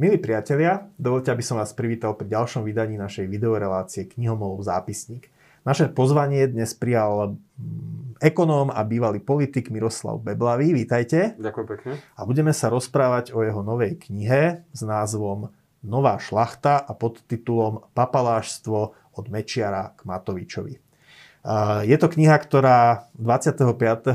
Milí priatelia, dovolte, aby som vás privítal pri ďalšom vydaní našej videorelácie Knihomolov zápisník. Naše pozvanie dnes prijal mm, ekonóm a bývalý politik Miroslav Beblavý. Vítajte. Ďakujem pekne. A budeme sa rozprávať o jeho novej knihe s názvom Nová šlachta a pod titulom Papalášstvo od Mečiara k Matovičovi. Je to kniha, ktorá 25.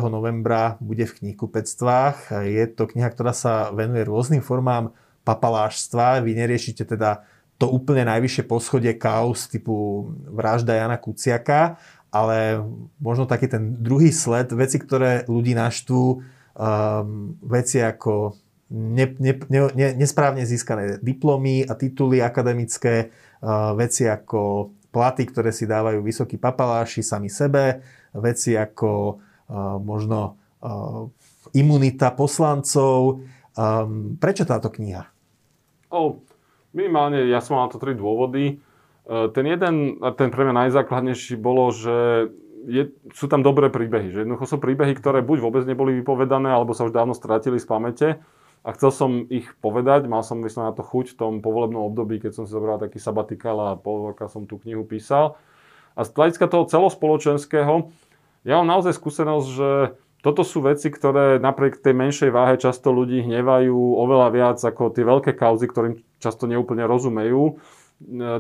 novembra bude v knihkupectvách. Je to kniha, ktorá sa venuje rôznym formám papalášstva. Vy neriešite teda to úplne najvyššie poschodie kaos typu vražda Jana Kuciaka, ale možno taký ten druhý sled, veci, ktoré ľudí naštvú, um, veci ako ne, ne, ne, nesprávne získané diplomy a tituly akademické, uh, veci ako platy, ktoré si dávajú vysokí papaláši sami sebe, veci ako uh, možno uh, imunita poslancov. Um, prečo táto kniha? O, minimálne ja som mal to tri dôvody. Ten jeden, ten pre mňa najzákladnejší bolo, že je, sú tam dobré príbehy. Že jednoducho sú príbehy, ktoré buď vôbec neboli vypovedané, alebo sa už dávno stratili z pamäte a chcel som ich povedať, mal som myslím na to chuť v tom povolebnom období, keď som si zobral taký sabatikál a pol roka som tú knihu písal. A z hľadiska toho celospoločenského, ja mám naozaj skúsenosť, že toto sú veci, ktoré napriek tej menšej váhe často ľudí hnevajú oveľa viac ako tie veľké kauzy, ktorým často neúplne rozumejú.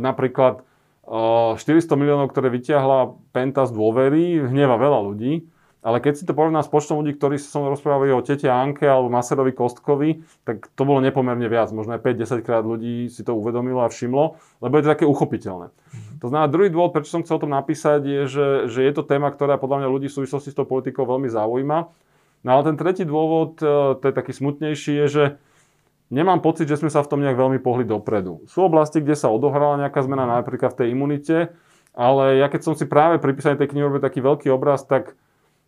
Napríklad 400 miliónov, ktoré vyťahla Penta z dôvery, hneva veľa ľudí. Ale keď si to porovná s počtom ľudí, ktorí som rozprávali o tete Anke alebo Maserovi Kostkovi, tak to bolo nepomerne viac. Možno aj 5-10 krát ľudí si to uvedomilo a všimlo, lebo je to také uchopiteľné. To znamená, druhý dôvod, prečo som chcel o tom napísať, je, že, že je to téma, ktorá podľa mňa ľudí v súvislosti s tou politikou veľmi zaujíma. No ale ten tretí dôvod, e, to je taký smutnejší, je, že nemám pocit, že sme sa v tom nejak veľmi pohli dopredu. Sú oblasti, kde sa odohrala nejaká zmena, napríklad v tej imunite, ale ja keď som si práve pri písaní tej knihy robil taký veľký obraz, tak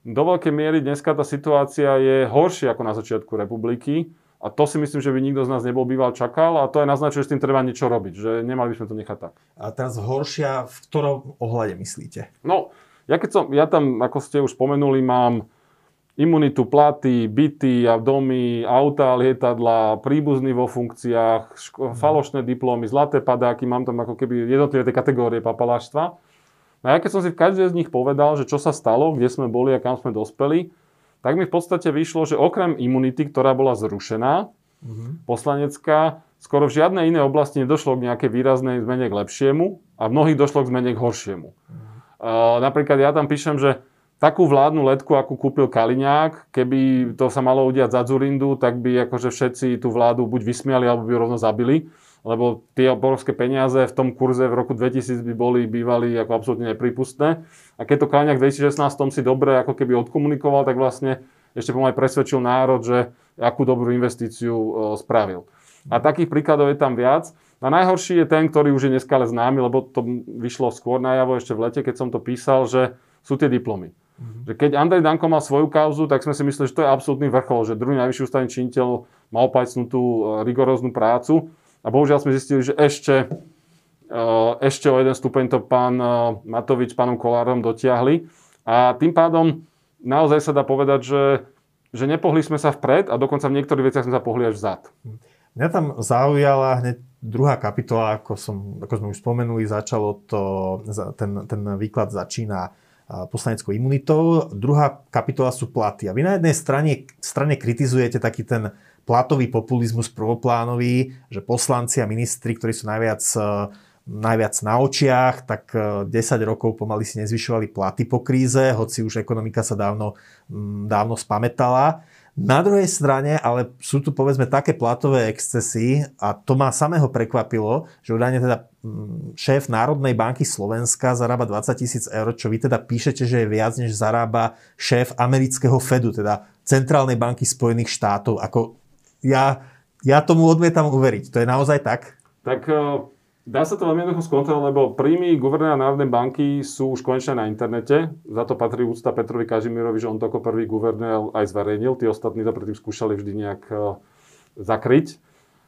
do veľkej miery dneska tá situácia je horšia ako na začiatku republiky. A to si myslím, že by nikto z nás nebol býval čakal a to aj naznačuje, že s tým treba niečo robiť, že nemali by sme to nechať tak. A teraz horšia v ktorom ohľade myslíte? No, ja keď som, ja tam, ako ste už spomenuli, mám imunitu, platy, byty a domy, auta, lietadla, príbuzný vo funkciách, ško- mhm. falošné diplomy, zlaté padáky, mám tam ako keby jednotlivé tie kategórie papaláštva. No a ja keď som si v každej z nich povedal, že čo sa stalo, kde sme boli a kam sme dospeli, tak mi v podstate vyšlo, že okrem imunity, ktorá bola zrušená, mm-hmm. poslanecká, skoro v žiadnej inej oblasti nedošlo k nejakej výraznej zmene k lepšiemu a v mnohých došlo k zmene k horšiemu. Mm-hmm. Uh, napríklad ja tam píšem, že takú vládnu letku, akú kúpil Kaliňák, keby to sa malo udiať za Zurindu, tak by akože všetci tú vládu buď vysmiali, alebo by ju rovno zabili lebo tie obrovské peniaze v tom kurze v roku 2000 by boli bývali ako absolútne nepripustné. A keď to Kaliňák v 2016 si dobre ako keby odkomunikoval, tak vlastne ešte pomaly presvedčil národ, že akú dobrú investíciu e, spravil. A takých príkladov je tam viac. A najhorší je ten, ktorý už je dneska ale známy, lebo to vyšlo skôr najavo ešte v lete, keď som to písal, že sú tie diplomy. Mm-hmm. Že keď Andrej Danko mal svoju kauzu, tak sme si mysleli, že to je absolútny vrchol, že druhý najvyšší ústavný činiteľ mal opajcnutú e, rigoróznu prácu. A bohužiaľ sme zistili, že ešte, eh, ešte o jeden stupeň to pán eh, Matovič s pánom Kolárom dotiahli. A tým pádom naozaj sa dá povedať, že, že nepohli sme sa vpred a dokonca v niektorých veciach sme sa pohli až vzad. Mňa tam zaujala hneď druhá kapitola, ako, som, ako sme už spomenuli, začalo to, ten, ten výklad začína eh, poslaneckou imunitou. Druhá kapitola sú platy. A vy na jednej strane, strane kritizujete taký ten platový populizmus prvoplánový, že poslanci a ministri, ktorí sú najviac, e, najviac na očiach, tak 10 e, rokov pomaly si nezvyšovali platy po kríze, hoci už ekonomika sa dávno, dávno spametala. Na druhej strane, ale sú tu povedzme také platové excesy a to ma samého prekvapilo, že údajne teda šéf Národnej banky Slovenska zarába 20 tisíc eur, čo vy teda píšete, že je viac, než zarába šéf amerického Fedu, teda Centrálnej banky Spojených štátov. Ako ja, ja tomu odmietam uveriť. To je naozaj tak? Tak e, dá sa to veľmi jednoducho skontrolovať, lebo príjmy guvernéra Národnej banky sú už konečne na internete. Za to patrí úcta Petrovi Kažimirovi, že on to ako prvý guvernér aj zverejnil. Tí ostatní to predtým skúšali vždy nejak e, zakryť.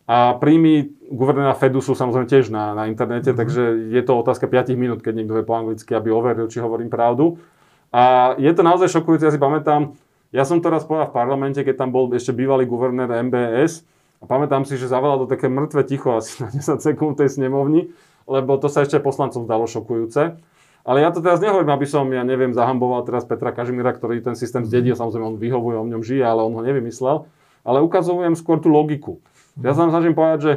A príjmy guvernéra Fedu sú samozrejme tiež na, na internete, mm-hmm. takže je to otázka 5 minút, keď niekto vie po anglicky, aby overil, či hovorím pravdu. A je to naozaj šokujúce, ja si pamätám, ja som to raz povedal v parlamente, keď tam bol ešte bývalý guvernér MBS A pamätám si, že zavolal do také mŕtve ticho asi na 10 sekúnd tej snemovni, lebo to sa ešte poslancom zdalo šokujúce. Ale ja to teraz nehovorím, aby som, ja neviem, zahamboval teraz Petra Kažimíra, ktorý ten systém zdedil, samozrejme on vyhovuje, o ňom žije, ale on ho nevymyslel. Ale ukazujem skôr tú logiku. Ja sa snažím povedať, že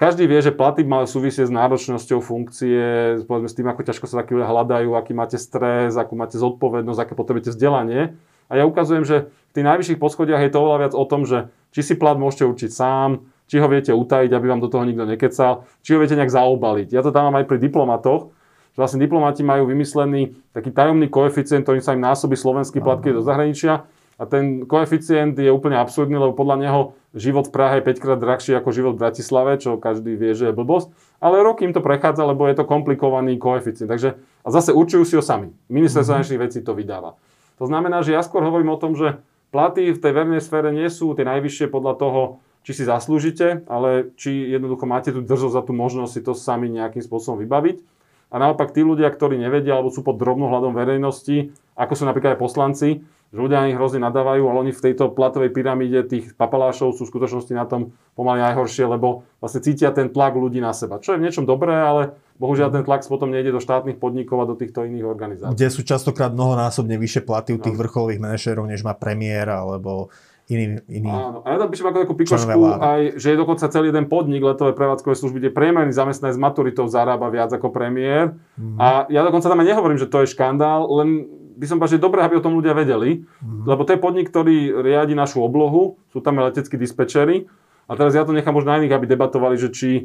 každý vie, že platy má súvisie s náročnosťou funkcie, povedzme s tým, ako ťažko sa takí ľudia hľadajú, aký máte stres, akú máte zodpovednosť, aké potrebujete vzdelanie. A ja ukazujem, že v tých najvyšších poschodiach je to oveľa viac o tom, že či si plat môžete určiť sám, či ho viete utajiť, aby vám do toho nikto nekecal, či ho viete nejak zaobaliť. Ja to tam mám aj pri diplomatoch, že vlastne diplomati majú vymyslený taký tajomný koeficient, ktorým sa im násobí slovenský plat, keď do zahraničia a ten koeficient je úplne absurdný, lebo podľa neho život v Prahe je 5 krát drahší ako život v Bratislave, čo každý vie, že je blbosť. Ale rok im to prechádza, lebo je to komplikovaný koeficient. Takže, a zase určujú si ho sami. Ministerstvo mm-hmm. zahraničných vecí to vydáva. To znamená, že ja skôr hovorím o tom, že platy v tej verejnej sfére nie sú tie najvyššie podľa toho, či si zaslúžite, ale či jednoducho máte tú drzosť za tú možnosť si to sami nejakým spôsobom vybaviť. A naopak tí ľudia, ktorí nevedia alebo sú pod drobnohľadom verejnosti, ako sú napríklad aj poslanci, že ľudia na nich hrozne nadávajú, ale oni v tejto platovej pyramíde tých papalášov sú v skutočnosti na tom pomaly najhoršie, lebo vlastne cítia ten tlak ľudí na seba. Čo je v niečom dobré, ale bohužiaľ ten tlak potom nejde do štátnych podnikov a do týchto iných organizácií. Kde sú častokrát mnohonásobne vyššie platy u tých no. vrcholových manažérov, než má premiér alebo iný, iný Áno. A ja tam píšem ako takú pikošku aj, že je dokonca celý jeden podnik letové prevádzkové služby, kde priemerný zamestnanec s maturitou zarába viac ako premiér. Mm. A ja dokonca tam aj nehovorím, že to je škandál, len by som povedal, že dobré, aby o tom ľudia vedeli, mm. lebo to je podnik, ktorý riadi našu oblohu, sú tam aj leteckí dispečeri a teraz ja to nechám možno na iných, aby debatovali, že či e,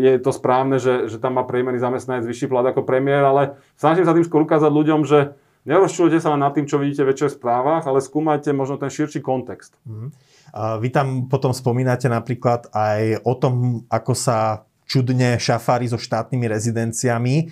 je to správne, že, že tam má priemerný zamestnanec vyšší plat ako premiér, ale snažím sa tým skôr ukázať ľuďom, že nerozčulujte sa len nad tým, čo vidíte večer v správach, ale skúmajte možno ten širší kontext. Mm. A vy tam potom spomínate napríklad aj o tom, ako sa čudne šafári so štátnymi rezidenciami. E,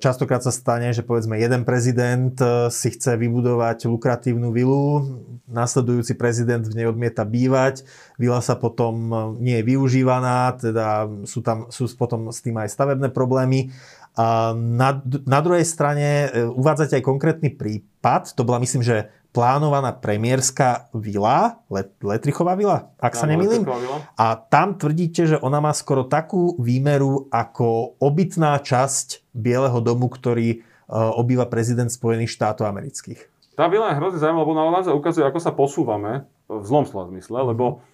častokrát sa stane, že povedzme jeden prezident e, si chce vybudovať lukratívnu vilu, následujúci prezident v nej odmieta bývať, vila sa potom e, nie je využívaná, teda sú, tam, sú potom s tým aj stavebné problémy. A na, na druhej strane uvádzate aj konkrétny prípad, to bola myslím, že plánovaná premiérska vila, Let, Letrichová vila, ak sa nemýlim. A tam tvrdíte, že ona má skoro takú výmeru ako obytná časť Bieleho domu, ktorý uh, obýva prezident Spojených štátov amerických. Tá vila je hrozne zaujímavá, lebo naozaj ukazuje, ako sa posúvame v zlom slova zmysle, lebo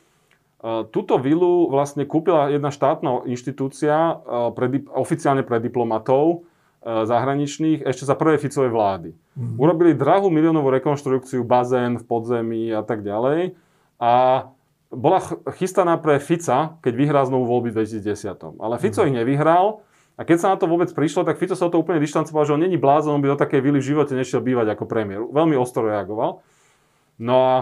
uh, túto vilu vlastne kúpila jedna štátna inštitúcia uh, pre, oficiálne pre diplomatov, E, zahraničných ešte za prvej Ficovej vlády. Mm-hmm. Urobili drahú miliónovú rekonštrukciu, bazén v podzemí a tak ďalej. A bola chystaná pre Fica, keď vyhral znovu voľby v 2010. Ale Fico mm-hmm. ich nevyhral. A keď sa na to vôbec prišlo, tak Fico sa o to úplne dištancoval, že on není blázon, on by do takej vily v živote nešiel bývať ako premiér. Veľmi ostro reagoval. No a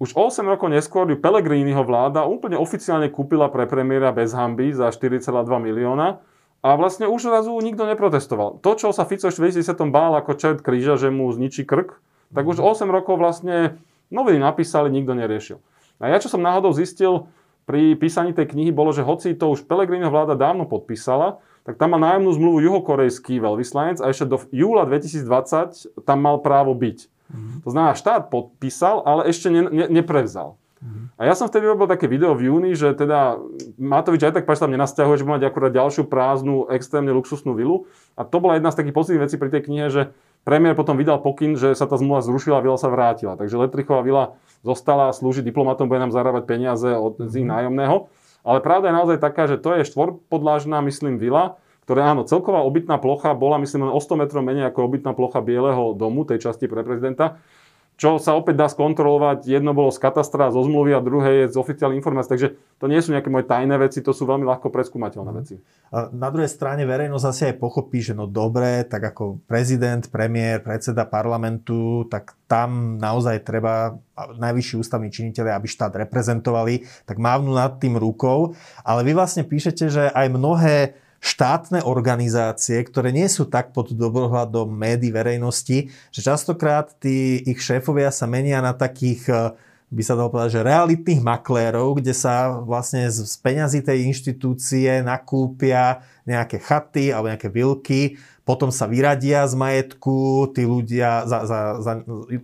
už 8 rokov neskôr ju Pelegriniho vláda úplne oficiálne kúpila pre premiéra bez hamby za 4,2 milióna a vlastne už zrazu nikto neprotestoval. To, čo sa Fico v 2010 bál ako čert kríža, že mu zničí krk, tak už 8 rokov vlastne noviny napísali, nikto neriešil. A ja, čo som náhodou zistil pri písaní tej knihy, bolo, že hoci to už Pelegrini vláda dávno podpísala, tak tam má nájomnú zmluvu juhokorejský veľvyslanec a ešte do júla 2020 tam mal právo byť. Mm-hmm. To znamená, štát podpísal, ale ešte ne, ne, neprevzal. A ja som vtedy robil také video v júni, že teda Matovič aj tak páči tam nenasťahuje, že bude mať akurát ďalšiu prázdnu, extrémne luxusnú vilu. A to bola jedna z takých pozitívnych vecí pri tej knihe, že premiér potom vydal pokyn, že sa tá zmluva zrušila a vila sa vrátila. Takže Letrichová vila zostala slúžiť diplomatom, bude nám zarábať peniaze od z ich mhm. nájomného. Ale pravda je naozaj taká, že to je štvorpodlážna, myslím, vila, ktoré áno, celková obytná plocha bola, myslím, len o 100 metrov menej ako obytná plocha Bieleho domu, tej časti pre prezidenta čo sa opäť dá skontrolovať. Jedno bolo z katastra, zo zmluvy a druhé je z oficiálnej informácie. Takže to nie sú nejaké moje tajné veci, to sú veľmi ľahko preskúmateľné veci. A na druhej strane verejnosť asi aj pochopí, že no dobre, tak ako prezident, premiér, predseda parlamentu, tak tam naozaj treba najvyšší ústavní činiteľe, aby štát reprezentovali, tak mávnu nad tým rukou. Ale vy vlastne píšete, že aj mnohé štátne organizácie, ktoré nie sú tak pod dobrohľadom médií verejnosti, že častokrát tí ich šéfovia sa menia na takých eh, by sa dalo povedať, že realitných maklérov, kde sa vlastne z, peňazí tej inštitúcie nakúpia nejaké chaty alebo nejaké vilky, potom sa vyradia z majetku, tí ľudia, za, za, za,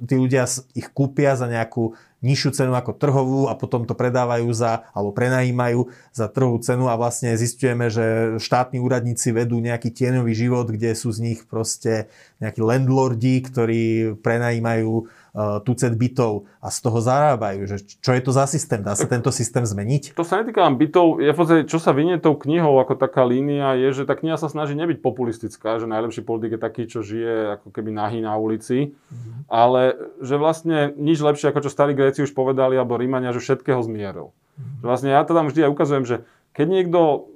tí ľudia ich kúpia za nejakú nižšiu cenu ako trhovú a potom to predávajú za, alebo prenajímajú za trhovú cenu a vlastne zistujeme, že štátni úradníci vedú nejaký tieňový život, kde sú z nich proste nejakí landlordi, ktorí prenajímajú tucet bytov a z toho zarábajú. Že čo je to za systém? Dá sa tento systém zmeniť? To sa netýka len bytov. Ja v podstate, čo sa vynie tou knihou ako taká línia, je, že tá kniha sa snaží nebyť populistická, že najlepší politik je taký, čo žije ako keby nahý na ulici, mm-hmm. ale že vlastne nič lepšie, ako čo starí Gréci už povedali, alebo Rímania, že všetkého zmieril. Mm-hmm. Vlastne ja to tam vždy aj ukazujem, že keď niekto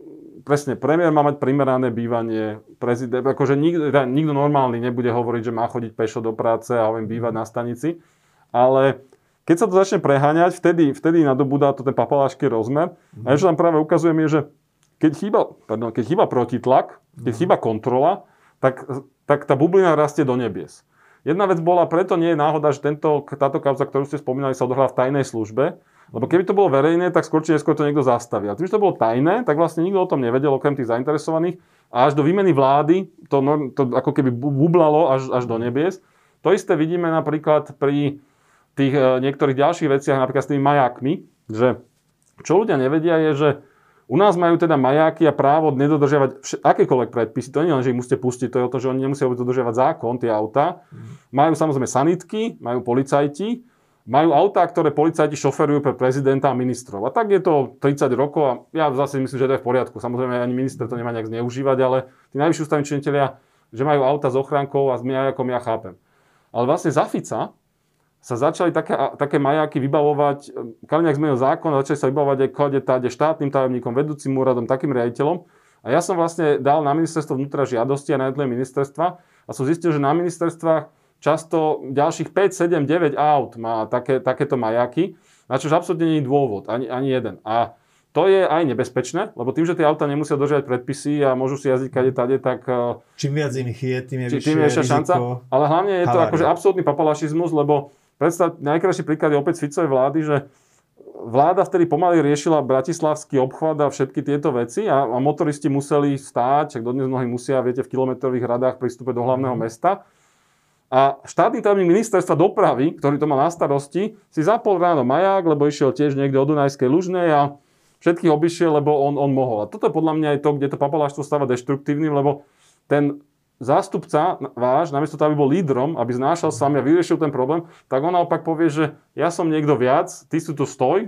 presne, premiér má mať primerané bývanie, prezident, akože nikto, teda nikto normálny nebude hovoriť, že má chodiť pešo do práce a hoviem bývať na stanici, ale keď sa to začne preháňať, vtedy, vtedy nadobúda to ten papalášky rozmer. Mm. A čo tam práve ukazujem je, že keď chýba, pardon, keď chýba protitlak, keď mm. chýba kontrola, tak, tak tá bublina rastie do nebies. Jedna vec bola, preto nie je náhoda, že tento, táto kauza, ktorú ste spomínali, sa odohrala v tajnej službe, lebo keby to bolo verejné, tak skôr či neskôr to niekto zastaví. A tým, že to bolo tajné, tak vlastne nikto o tom nevedel, okrem tých zainteresovaných. A až do výmeny vlády to, to ako keby bublalo až, až do nebies. To isté vidíme napríklad pri tých e, niektorých ďalších veciach, napríklad s tými majákmi, že čo ľudia nevedia je, že u nás majú teda majáky a právo nedodržiavať vš- akékoľvek predpisy. To nie len, že ich musíte pustiť, to je o to, že oni nemusia dodržiavať zákon, tie auta. Mm. Majú samozrejme sanitky, majú policajti, majú autá, ktoré policajti šoferujú pre prezidenta a ministrov. A tak je to 30 rokov a ja zase myslím, že to je v poriadku. Samozrejme, ani minister to nemá nejak zneužívať, ale tí najvyšší ústavní činiteľia, že majú auta s ochrankou a s majakom, ja chápem. Ale vlastne za Fica sa začali také, také majáky vybavovať, Kaliňák zmenil zákon a začali sa vybavovať aj kade táde štátnym tajomníkom, vedúcim úradom, takým riaditeľom. A ja som vlastne dal na ministerstvo vnútra žiadosti a na jednotlivé ministerstva a som zistil, že na ministerstvách často ďalších 5, 7, 9 aut má také, takéto majaky, na čož absolútne nie je dôvod, ani, ani jeden. A to je aj nebezpečné, lebo tým, že tie auta nemusia dodržiavať predpisy a môžu si jazdiť kade tade, tak... Eh, čím viac im je, tým je vyššie tým je šanca. Ale hlavne je to havária. akože absolútny papalašizmus, lebo predstav, najkrajší príklad je opäť Ficovej vlády, že vláda vtedy pomaly riešila bratislavský obchvat a všetky tieto veci a, a motoristi museli stáť, ak dodnes mnohí musia, viete, v kilometrových radách pristúpiť do hlavného mm. A štátny tajomník ministerstva dopravy, ktorý to má na starosti, si zapol ráno maják, lebo išiel tiež niekde od Dunajskej Lužnej a všetkých obišiel, lebo on, on mohol. A toto je podľa mňa aj to, kde to papaláštvo stáva deštruktívnym, lebo ten zástupca váš, namiesto toho, aby bol lídrom, aby znášal s vami a vyriešil ten problém, tak on naopak povie, že ja som niekto viac, ty si tu stoj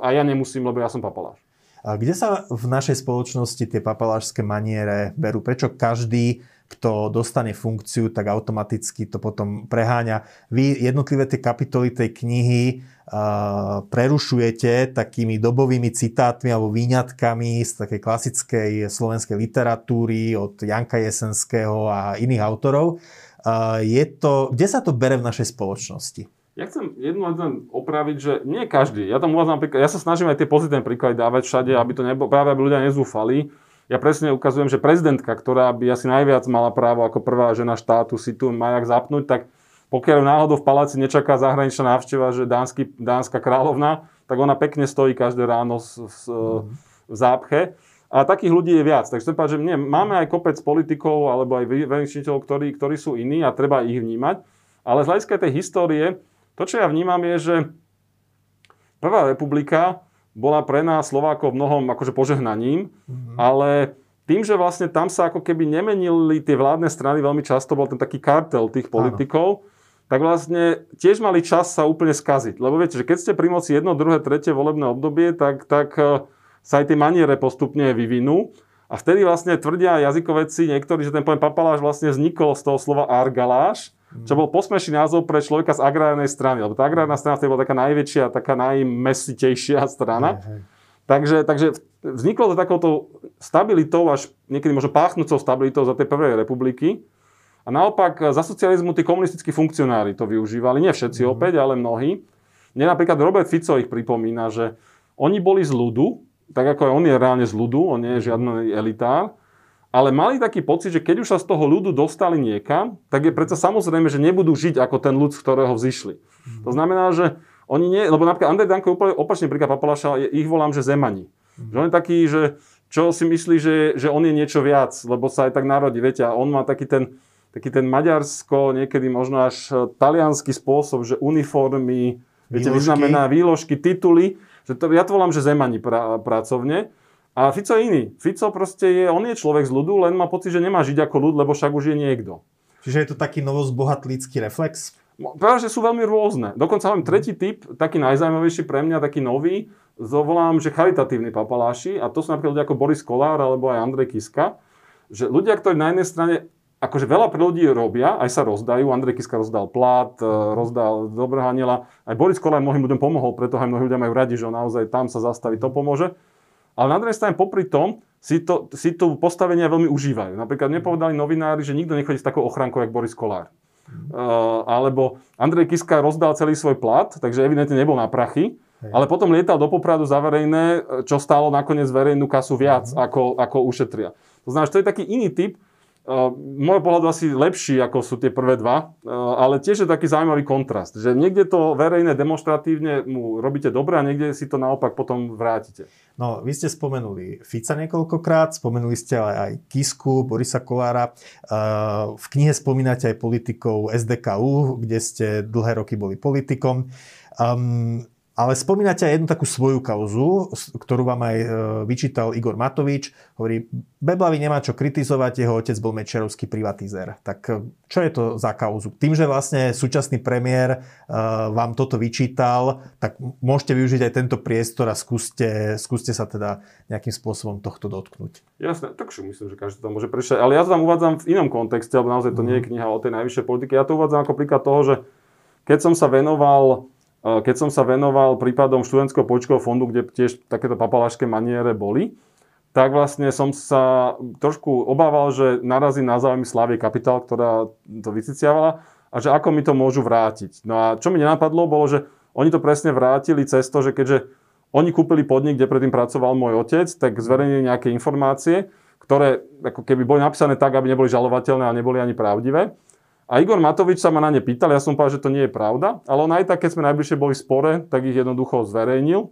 a ja nemusím, lebo ja som papaláš. A kde sa v našej spoločnosti tie papalášské maniere berú? Prečo každý kto dostane funkciu, tak automaticky to potom preháňa. Vy jednotlivé tie kapitoly tej knihy uh, prerušujete takými dobovými citátmi alebo výňatkami z takej klasickej slovenskej literatúry od Janka Jesenského a iných autorov. Uh, je to, kde sa to bere v našej spoločnosti? Ja chcem jednu len opraviť, že nie každý. Ja tam uvádzam ja sa snažím aj tie pozitívne príklady dávať všade, aby to nebolo, práve aby ľudia nezúfali ja presne ukazujem, že prezidentka, ktorá by asi najviac mala právo ako prvá žena štátu si tu majak zapnúť, tak pokiaľ náhodou v paláci nečaká zahraničná návšteva, že dánsky, dánska kráľovna, tak ona pekne stojí každé ráno v, v, v zápche. A takých ľudí je viac. Takže povedať, že nie, máme aj kopec politikov alebo aj verejných ktorí, ktorí sú iní a treba ich vnímať. Ale z hľadiska tej histórie, to, čo ja vnímam, je, že Prvá republika bola pre nás Slovákov mnohom akože požehnaním, mm-hmm. ale tým, že vlastne tam sa ako keby nemenili tie vládne strany, veľmi často bol ten taký kartel tých politikov, Áno. tak vlastne tiež mali čas sa úplne skaziť. Lebo viete, že keď ste pri moci jedno, druhé, tretie volebné obdobie, tak, tak e, sa aj tie maniere postupne vyvinú. A vtedy vlastne tvrdia jazykovedci niektorí, že ten pojem papaláš vlastne vznikol z toho slova argaláš, čo bol posmešný názov pre človeka z agrárnej strany, lebo tá agrárna strana vtedy bola taká najväčšia, taká najmesitejšia strana. Takže, takže vzniklo to takouto stabilitou, až niekedy možno páchnúcou stabilitou za tej prvej republiky. A naopak za socializmu tí komunistickí funkcionári to využívali, nie všetci mm. opäť, ale mnohí. Mne napríklad Robert Fico ich pripomína, že oni boli z ľudu, tak ako aj on je reálne z ľudu, on nie je žiadny elitár, ale mali taký pocit, že keď už sa z toho ľudu dostali niekam, tak je predsa samozrejme, že nebudú žiť ako ten ľud, z ktorého vzýšli. Mm. To znamená, že oni nie, lebo napríklad Andrej Danko je úplne opačne príklad Papalaša, ich volám, že zemani. Mm. Že on je taký, že čo si myslí, že, že on je niečo viac, lebo sa aj tak narodí, viete, a on má taký ten, taký ten maďarsko, niekedy možno až talianský spôsob, že uniformy, Viete, vyznamená výložky, tituly. Že to, ja to volám, že zemani pra, pracovne. A Fico je iný. Fico proste je, on je človek z ľudu, len má pocit, že nemá žiť ako ľud, lebo však už je niekto. Čiže je to taký novozbohatlícky reflex? Práve, že sú veľmi rôzne. Dokonca mám tretí typ, taký najzaujímavejší pre mňa, taký nový, zavolám, že charitatívni papaláši, a to sú napríklad ľudia ako Boris Kolár alebo aj Andrej Kiska, že ľudia, ktorí na jednej strane akože veľa pre ľudí robia, aj sa rozdajú. Andrej Kiska rozdal plát, e, rozdal dobrého aniela. Aj Boris Kolár mnohým ľuďom pomohol, preto aj mnohí ľudia majú radi, že on naozaj tam sa zastaví, to pomôže. Ale na druhej strane popri tom si to, si to postavenie veľmi užívajú. Napríklad nepovedali novinári, že nikto nechodí s takou ochrankou, jak Boris Kolár. Uh, alebo Andrej Kiska rozdal celý svoj plat, takže evidentne nebol na prachy, Hej. ale potom lietal do Popradu za verejné, čo stálo nakoniec verejnú kasu viac, mm. ako, ako ušetria. To znamená, že to je taký iný typ, Uh, môj pohľad asi lepší, ako sú tie prvé dva, ale tiež je taký zaujímavý kontrast, že niekde to verejné demonstratívne mu robíte dobre a niekde si to naopak potom vrátite. No, vy ste spomenuli Fica niekoľkokrát, spomenuli ste ale aj Kisku, Borisa Kolára. V knihe spomínate aj politikov SDKU, kde ste dlhé roky boli politikom. Um, ale spomínate aj jednu takú svoju kauzu, ktorú vám aj e, vyčítal Igor Matovič. Hovorí, Beblavy nemá čo kritizovať, jeho otec bol Mečerovský privatizér. Tak e, čo je to za kauzu? Tým, že vlastne súčasný premiér e, vám toto vyčítal, tak môžete využiť aj tento priestor a skúste, skúste sa teda nejakým spôsobom tohto dotknúť. Jasné, tak myslím, že každý to môže prečítať. Ale ja to tam uvádzam v inom kontexte, lebo naozaj to nie je mhm. kniha o tej najvyššej politike. Ja to uvádzam ako príklad toho, že keď som sa venoval keď som sa venoval prípadom študentského počkového fondu, kde tiež takéto papalášské maniere boli, tak vlastne som sa trošku obával, že narazí na záujmy Slavie Kapitál, ktorá to vyciciavala a že ako mi to môžu vrátiť. No a čo mi nenapadlo, bolo, že oni to presne vrátili cez to, že keďže oni kúpili podnik, kde predtým pracoval môj otec, tak zverejnili nejaké informácie, ktoré ako keby boli napísané tak, aby neboli žalovateľné a neboli ani pravdivé. A Igor Matovič sa ma na ne pýtal, ja som povedal, že to nie je pravda, ale on aj tak, keď sme najbližšie boli v spore, tak ich jednoducho zverejnil.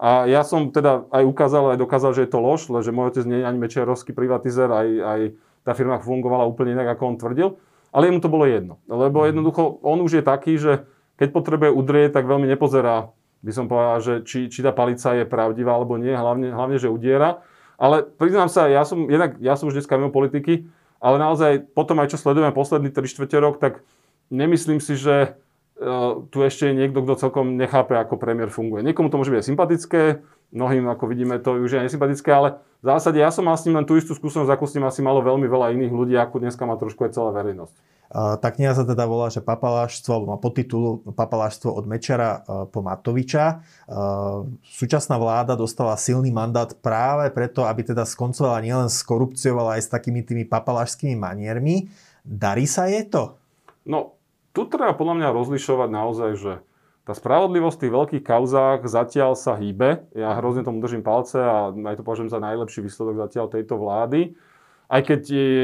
A ja som teda aj ukázal, aj dokázal, že je to lož, že môj otec nie je ani Mečiarovský privatizer, aj, aj tá firma fungovala úplne inak, ako on tvrdil. Ale jemu to bolo jedno. Lebo mhm. jednoducho on už je taký, že keď potrebuje udrieť, tak veľmi nepozerá, by som povedal, že či, či tá palica je pravdivá alebo nie, hlavne, hlavne že udiera. Ale priznám sa, ja som, jednak, ja som už dneska mimo politiky, ale naozaj potom aj čo sledujeme posledný 3 čtvrte rok, tak nemyslím si, že uh, tu ešte je niekto, kto celkom nechápe, ako premiér funguje. Niekomu to môže byť sympatické, mnohým, ako vidíme, to už je nesympatické, ale v zásade ja som mal s ním len tú istú skúsenosť, ako s ním asi malo veľmi veľa iných ľudí, ako dneska má trošku aj celá verejnosť. Tá kniha sa teda volá, že papaláštvo, alebo má podtitul Papaláštvo od Mečara e, po Matoviča. E, súčasná vláda dostala silný mandát práve preto, aby teda skoncovala nielen s korupciou, ale aj s takými tými papalášskými maniermi. Darí sa je to? No, tu treba podľa mňa rozlišovať naozaj, že tá spravodlivosť v tých veľkých kauzách zatiaľ sa hýbe. Ja hrozne tomu držím palce a aj to považujem za najlepší výsledok zatiaľ tejto vlády aj keď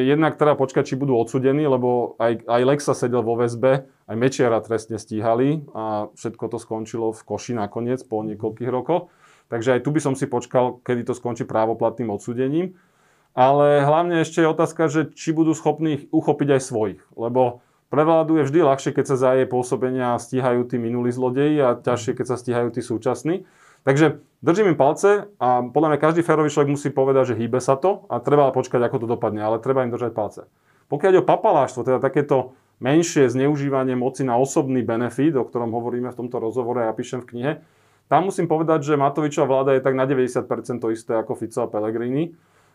jednak treba počkať, či budú odsudení, lebo aj, aj Lexa sedel vo väzbe, aj Mečiara trestne stíhali a všetko to skončilo v koši nakoniec po niekoľkých rokoch. Takže aj tu by som si počkal, kedy to skončí právoplatným odsudením. Ale hlavne ešte je otázka, že či budú schopní uchopiť aj svojich. Lebo pre vládu je vždy ľahšie, keď sa za jej pôsobenia stíhajú tí minulí zlodeji a ťažšie, keď sa stíhajú tí súčasní. Takže držím im palce a podľa mňa každý férový človek musí povedať, že hýbe sa to a treba počkať, ako to dopadne, ale treba im držať palce. Pokiaľ ide o papaláštvo, teda takéto menšie zneužívanie moci na osobný benefit, o ktorom hovoríme v tomto rozhovore a ja píšem v knihe, tam musím povedať, že Matovičová vláda je tak na 90% to isté ako Fico a Pellegrini.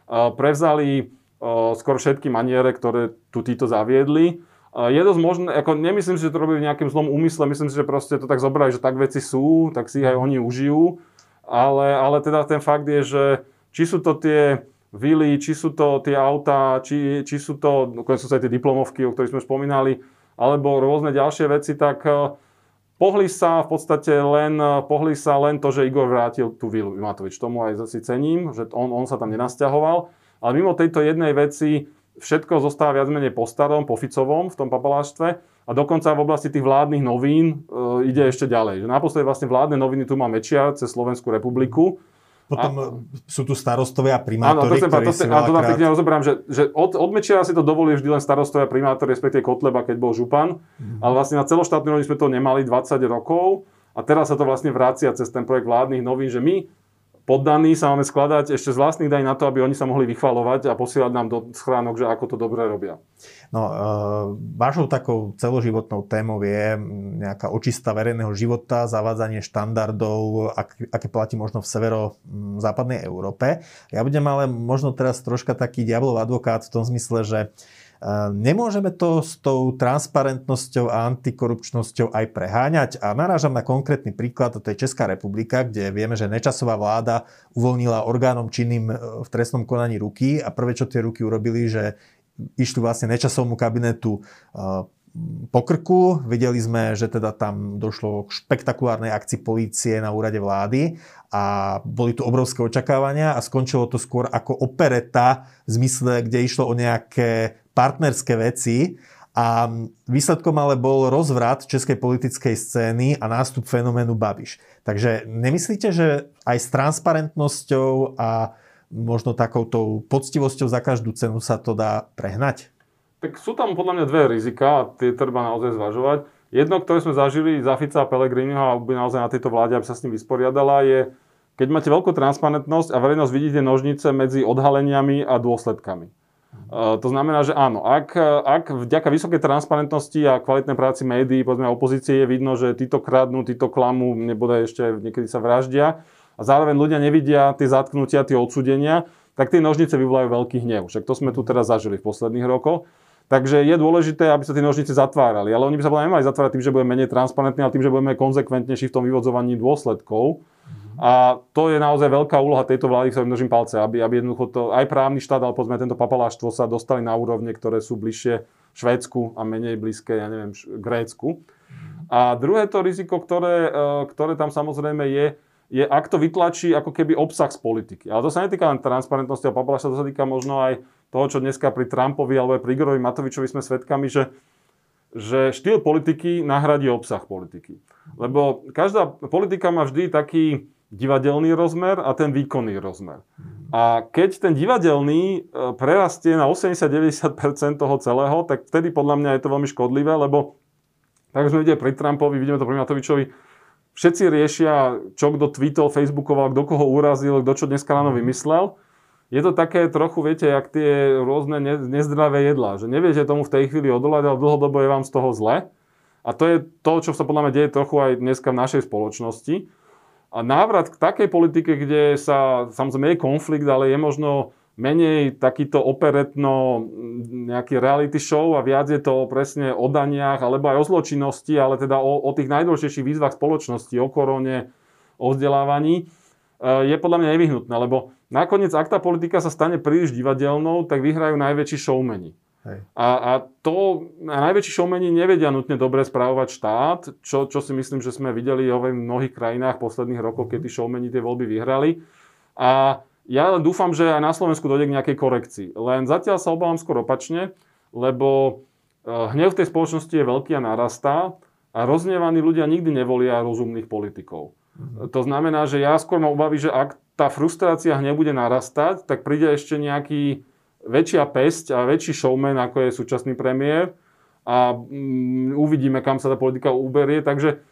Prevzali skoro všetky maniere, ktoré tu títo zaviedli. Je dosť možné, ako nemyslím si, že to robili v nejakým zlom úmysle, myslím si, že proste to tak zobrali, že tak veci sú, tak si ich aj oni užijú ale, ale teda ten fakt je, že či sú to tie vily, či sú to tie autá, či, či sú to, nakoniec sú sa aj tie diplomovky, o ktorých sme spomínali, alebo rôzne ďalšie veci, tak eh, pohli sa v podstate len, pohli sa len to, že Igor vrátil tú vilu Matovič. Tomu aj si cením, že on, on sa tam nenasťahoval. Ale mimo tejto jednej veci všetko zostáva viac menej po starom, po Ficovom v tom papaláštve a dokonca v oblasti tých vládnych novín e, ide ešte ďalej. Že naposledy vlastne vládne noviny tu má Mečiar cez Slovenskú republiku. Potom a, sú tu starostovia a primátori, áno, to ktorí to, si veľakrát... to tam pekne rozoberám, že, že od, od Mečiara si to dovolí vždy len starostovia a primátori, respektíve Kotleba, keď bol župan. Mm-hmm. Ale vlastne na celoštátnej rovni sme to nemali 20 rokov. A teraz sa to vlastne vracia cez ten projekt vládnych novín, že my poddaní sa máme skladať ešte z vlastných daní na to, aby oni sa mohli vychvalovať a posielať nám do schránok, že ako to dobre robia. No, e, vašou takou celoživotnou témou je nejaká očista verejného života, zavádzanie štandardov, ak, aké platí možno v severo-západnej Európe. Ja budem ale možno teraz troška taký diablov advokát v tom zmysle, že Nemôžeme to s tou transparentnosťou a antikorupčnosťou aj preháňať? A narážam na konkrétny príklad, to je Česká republika, kde vieme, že nečasová vláda uvoľnila orgánom činným e, v trestnom konaní ruky a prvé, čo tie ruky urobili, že išli vlastne nečasovmu kabinetu e, po krku. Videli sme, že teda tam došlo k špektakulárnej akcii polície na úrade vlády a boli tu obrovské očakávania a skončilo to skôr ako opereta v zmysle, kde išlo o nejaké partnerské veci a výsledkom ale bol rozvrat českej politickej scény a nástup fenoménu Babiš. Takže nemyslíte, že aj s transparentnosťou a možno takouto poctivosťou za každú cenu sa to dá prehnať? Tak sú tam podľa mňa dve rizika a tie treba naozaj zvažovať. Jedno, ktoré sme zažili za Fica a Pelegriniho a by naozaj na tejto vláde, aby sa s ním vysporiadala, je, keď máte veľkú transparentnosť a verejnosť vidíte nožnice medzi odhaleniami a dôsledkami. Uh, to znamená, že áno, ak, ak vďaka vysokej transparentnosti a kvalitnej práci médií, povedzme opozície, je vidno, že títo kradnú, títo klamú, nebude ešte niekedy sa vraždia a zároveň ľudia nevidia tie zatknutia, tie odsudenia, tak tie nožnice vyvolajú veľký hnev. Však to sme tu teraz zažili v posledných rokoch. Takže je dôležité, aby sa tie nožnice zatvárali. Ale oni by sa podľa nemali zatvárať tým, že budeme menej transparentní, ale tým, že budeme konzekventnejší v tom vyvodzovaní dôsledkov. A to je naozaj veľká úloha tejto vlády, ktorým držím palce, aby, aby jednoducho to, aj právny štát, ale povedzme tento papaláštvo sa dostali na úrovne, ktoré sú bližšie Švédsku a menej blízke, ja neviem, Grécku. A druhé to riziko, ktoré, e, ktoré tam samozrejme je, je, ak to vytlačí ako keby obsah z politiky. Ale to sa netýka len transparentnosti a papaláštva, to sa týka možno aj toho, čo dneska pri Trumpovi alebo aj pri Igorovi Matovičovi sme svedkami, že že štýl politiky nahradí obsah politiky. Lebo každá politika má vždy taký, divadelný rozmer a ten výkonný rozmer. A keď ten divadelný e, prerastie na 80-90% toho celého, tak vtedy podľa mňa je to veľmi škodlivé, lebo tak sme videli pri Trumpovi, vidíme to pri Matovičovi, všetci riešia, čo kto tweetol, facebookoval, kto koho urazil, kto čo dneska ráno vymyslel. Je to také trochu, viete, jak tie rôzne nezdravé jedlá, že neviete tomu v tej chvíli odolať, ale dlhodobo je vám z toho zle. A to je to, čo sa podľa mňa deje trochu aj dneska v našej spoločnosti a návrat k takej politike, kde sa samozrejme je konflikt, ale je možno menej takýto operetno nejaký reality show a viac je to presne o daniach alebo aj o zločinnosti, ale teda o, o tých najdôležitejších výzvach spoločnosti, o korone, o vzdelávaní, e, je podľa mňa nevyhnutné, lebo nakoniec, ak tá politika sa stane príliš divadelnou, tak vyhrajú najväčší showmeni. Hej. A, a to a najväčší showmeni nevedia nutne dobre správovať štát, čo, čo si myslím, že sme videli v mnohých krajinách posledných rokov, keď tí showmeni tie voľby vyhrali. A ja dúfam, že aj na Slovensku dojde k nejakej korekcii. Len zatiaľ sa obávam skôr opačne, lebo e, hnev v tej spoločnosti je veľký a narastá a roznevaní ľudia nikdy nevolia rozumných politikov. Mhm. To znamená, že ja skôr mám obavy, že ak tá frustrácia hnev bude narastať, tak príde ešte nejaký väčšia pesť a väčší showman, ako je súčasný premiér a mm, uvidíme, kam sa tá politika uberie. Takže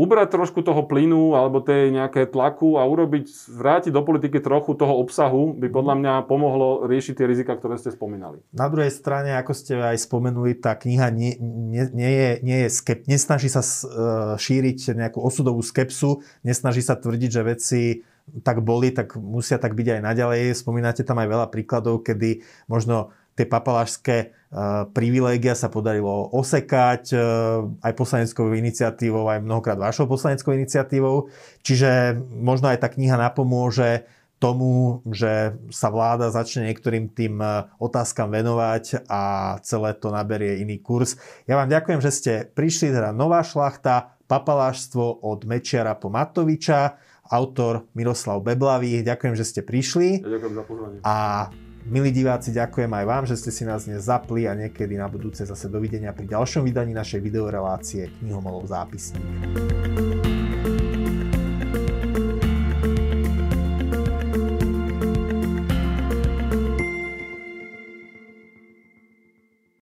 ubrať trošku toho plynu alebo tej nejaké tlaku a urobiť, vrátiť do politiky trochu toho obsahu by podľa mňa pomohlo riešiť tie rizika, ktoré ste spomínali. Na druhej strane, ako ste aj spomenuli, tá kniha nie, nie, nie je, nie je skep, nesnaží sa e, šíriť nejakú osudovú skepsu, nesnaží sa tvrdiť, že veci tak boli, tak musia tak byť aj naďalej. Spomínate tam aj veľa príkladov, kedy možno tie papalášské uh, privilégia sa podarilo osekať uh, aj poslaneckou iniciatívou, aj mnohokrát vašou poslaneckou iniciatívou. Čiže možno aj tá kniha napomôže tomu, že sa vláda začne niektorým tým e, otázkam venovať a celé to naberie iný kurz. Ja vám ďakujem, že ste prišli, teda nová šlachta, papalášstvo od Mečiara po Matoviča autor Miroslav Beblavý. Ďakujem, že ste prišli. Ja ďakujem za pozvanie. A milí diváci, ďakujem aj vám, že ste si nás dnes zapli a niekedy na budúce zase dovidenia pri ďalšom vydaní našej videorelácie Knihomolov zápisník.